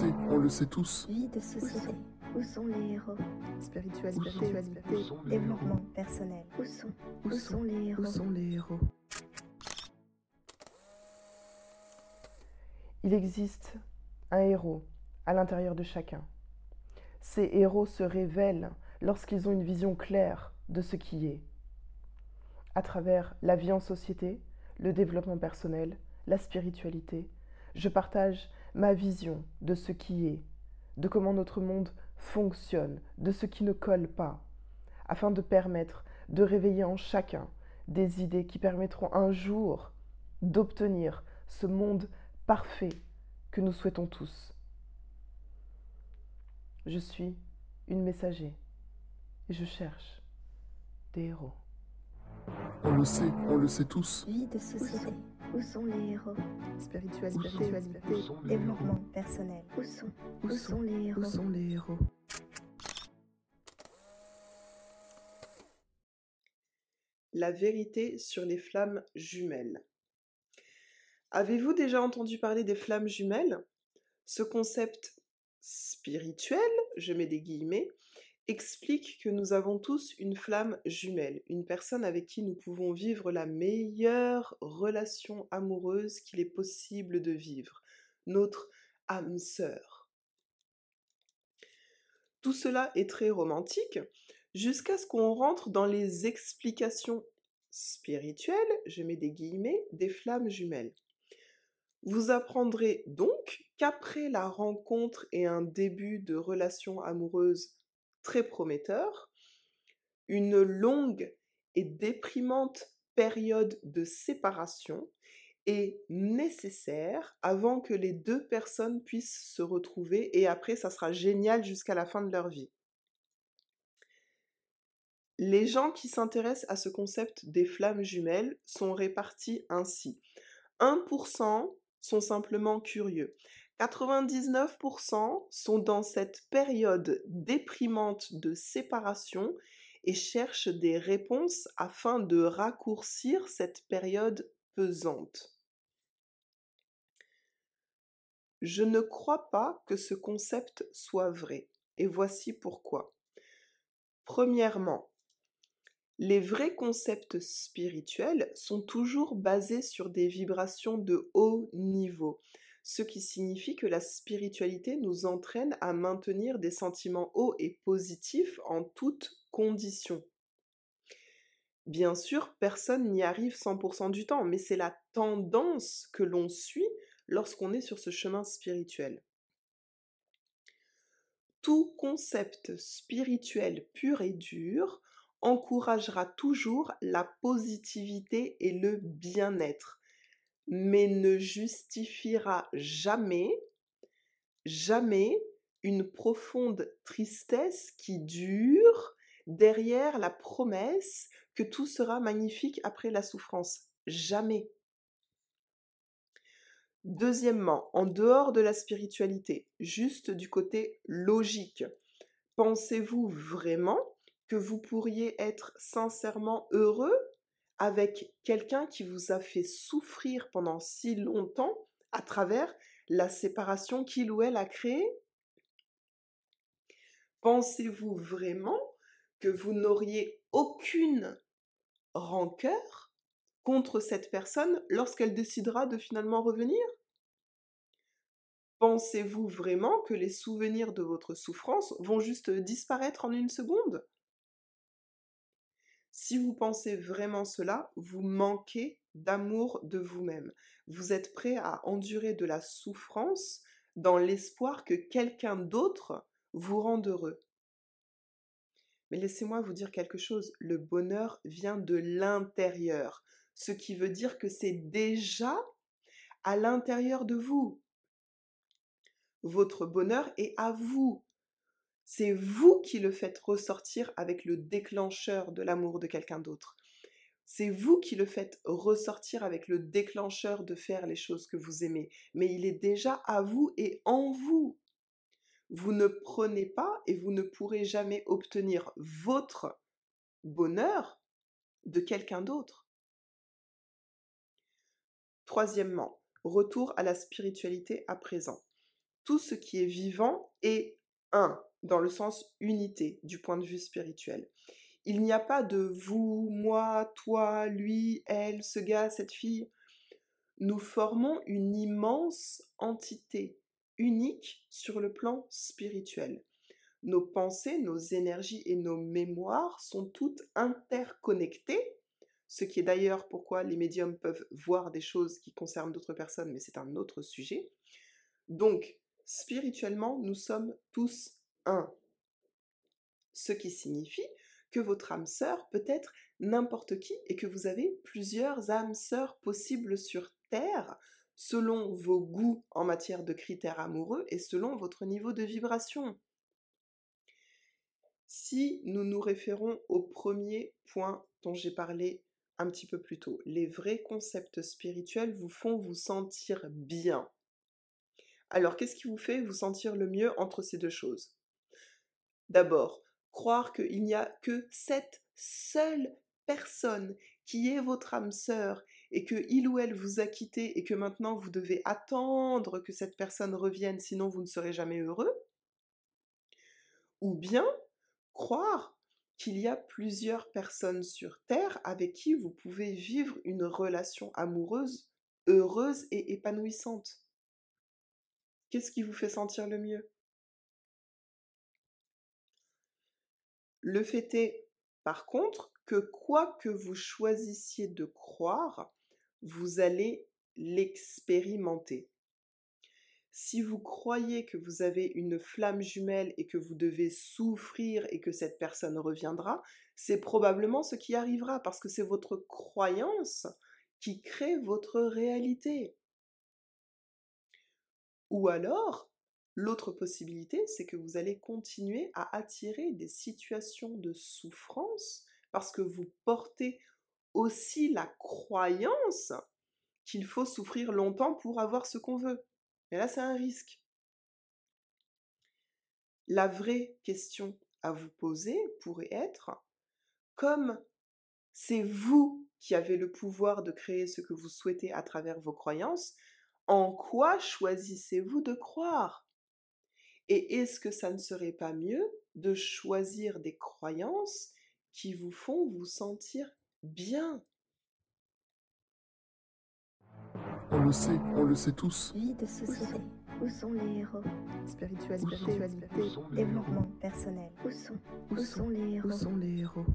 sait, on le sait tous. Vie de société. Où sont les héros? Spiritualité. Spiritualité. Développement personnel. Où sont Où sont les héros? Où sont les héros? Il existe un héros à l'intérieur de chacun. Ces héros se révèlent lorsqu'ils ont une vision claire de ce qui est. À travers la vie en société, le développement personnel, la spiritualité, je partage ma vision de ce qui est, de comment notre monde fonctionne, de ce qui ne colle pas, afin de permettre de réveiller en chacun des idées qui permettront un jour d'obtenir ce monde parfait que nous souhaitons tous. Je suis une messager et je cherche des héros. On le sait, on le sait tous. Vie de société. Où sont les héros? Spiritualité. Spiritualité. Développement personnel. Où sont Où sont les Où héros sont les héros? La vérité sur les flammes jumelles. Avez-vous déjà entendu parler des flammes jumelles? Ce concept spirituel, je mets des guillemets, explique que nous avons tous une flamme jumelle, une personne avec qui nous pouvons vivre la meilleure relation amoureuse qu'il est possible de vivre, notre âme sœur. Tout cela est très romantique, jusqu'à ce qu'on rentre dans les explications spirituelles, je mets des guillemets, des flammes jumelles. Vous apprendrez donc qu'après la rencontre et un début de relation amoureuse très prometteur, une longue et déprimante période de séparation est nécessaire avant que les deux personnes puissent se retrouver et après ça sera génial jusqu'à la fin de leur vie. Les gens qui s'intéressent à ce concept des flammes jumelles sont répartis ainsi. 1% sont simplement curieux. 99% sont dans cette période déprimante de séparation et cherchent des réponses afin de raccourcir cette période pesante. Je ne crois pas que ce concept soit vrai, et voici pourquoi. Premièrement, les vrais concepts spirituels sont toujours basés sur des vibrations de haut niveau, ce qui signifie que la spiritualité nous entraîne à maintenir des sentiments hauts et positifs en toutes conditions. Bien sûr, personne n'y arrive 100% du temps, mais c'est la tendance que l'on suit lorsqu'on est sur ce chemin spirituel. Tout concept spirituel pur et dur encouragera toujours la positivité et le bien-être, mais ne justifiera jamais, jamais une profonde tristesse qui dure derrière la promesse que tout sera magnifique après la souffrance. Jamais. Deuxièmement, en dehors de la spiritualité, juste du côté logique, pensez-vous vraiment que vous pourriez être sincèrement heureux avec quelqu'un qui vous a fait souffrir pendant si longtemps à travers la séparation qu'il ou elle a créée? Pensez-vous vraiment que vous n'auriez aucune rancœur contre cette personne lorsqu'elle décidera de finalement revenir? Pensez-vous vraiment que les souvenirs de votre souffrance vont juste disparaître en une seconde? Si vous pensez vraiment cela, vous manquez d'amour de vous-même. Vous êtes prêt à endurer de la souffrance dans l'espoir que quelqu'un d'autre vous rende heureux. Mais laissez-moi vous dire quelque chose, le bonheur vient de l'intérieur, ce qui veut dire que c'est déjà à l'intérieur de vous. Votre bonheur est à vous. C'est vous qui le faites ressortir avec le déclencheur de l'amour de quelqu'un d'autre. C'est vous qui le faites ressortir avec le déclencheur de faire les choses que vous aimez. Mais il est déjà à vous et en vous. Vous ne prenez pas et vous ne pourrez jamais obtenir votre bonheur de quelqu'un d'autre. Troisièmement, retour à la spiritualité à présent. tout ce qui est vivant est un, dans le sens unité du point de vue spirituel. Il n'y a pas de vous, moi, toi, lui, elle, ce gars, cette fille. Nous formons une immense entité, unique sur le plan spirituel. Nos pensées, nos énergies et nos mémoires sont toutes interconnectées, ce qui est d'ailleurs pourquoi les médiums peuvent voir des choses qui concernent d'autres personnes, mais c'est un autre sujet. Donc, spirituellement, nous sommes tous un. Ce qui signifie que votre âme sœur peut être n'importe qui et que vous avez plusieurs âmes sœurs possibles sur Terre selon vos goûts en matière de critères amoureux et selon votre niveau de vibration. Si nous nous référons au premier point dont j'ai parlé un petit peu plus tôt, les vrais concepts spirituels vous font vous sentir bien. Alors, qu'est-ce qui vous fait vous sentir le mieux entre ces deux choses? D'abord, croire qu'il n'y a que cette seule personne qui est votre âme sœur et que il ou elle vous a quitté et que maintenant vous devez attendre que cette personne revienne sinon vous ne serez jamais heureux ou bien croire qu'il y a plusieurs personnes sur Terre avec qui vous pouvez vivre une relation amoureuse heureuse et épanouissante. Qu'est-ce qui vous fait sentir le mieux? Le fait est, par contre, que quoi que vous choisissiez de croire, vous allez l'expérimenter. Si vous croyez que vous avez une flamme jumelle et que vous devez souffrir et que cette personne reviendra, c'est probablement ce qui arrivera parce que c'est votre croyance qui crée votre réalité. Ou alors, l'autre possibilité, c'est que vous allez continuer à attirer des situations de souffrance parce que vous portez aussi la croyance qu'il faut souffrir longtemps pour avoir ce qu'on veut. Mais là, c'est un risque. La vraie question à vous poser pourrait être, comme c'est vous qui avez le pouvoir de créer ce que vous souhaitez à travers vos croyances, en quoi choisissez-vous de croire? Et est-ce que ça ne serait pas mieux de choisir des croyances qui vous font vous sentir bien? On le sait, on le sait tous. Vie de société. Où sont les héros? Spiritualité. Les Développement personnel. Où sont Où sont les héros Où sont les héros?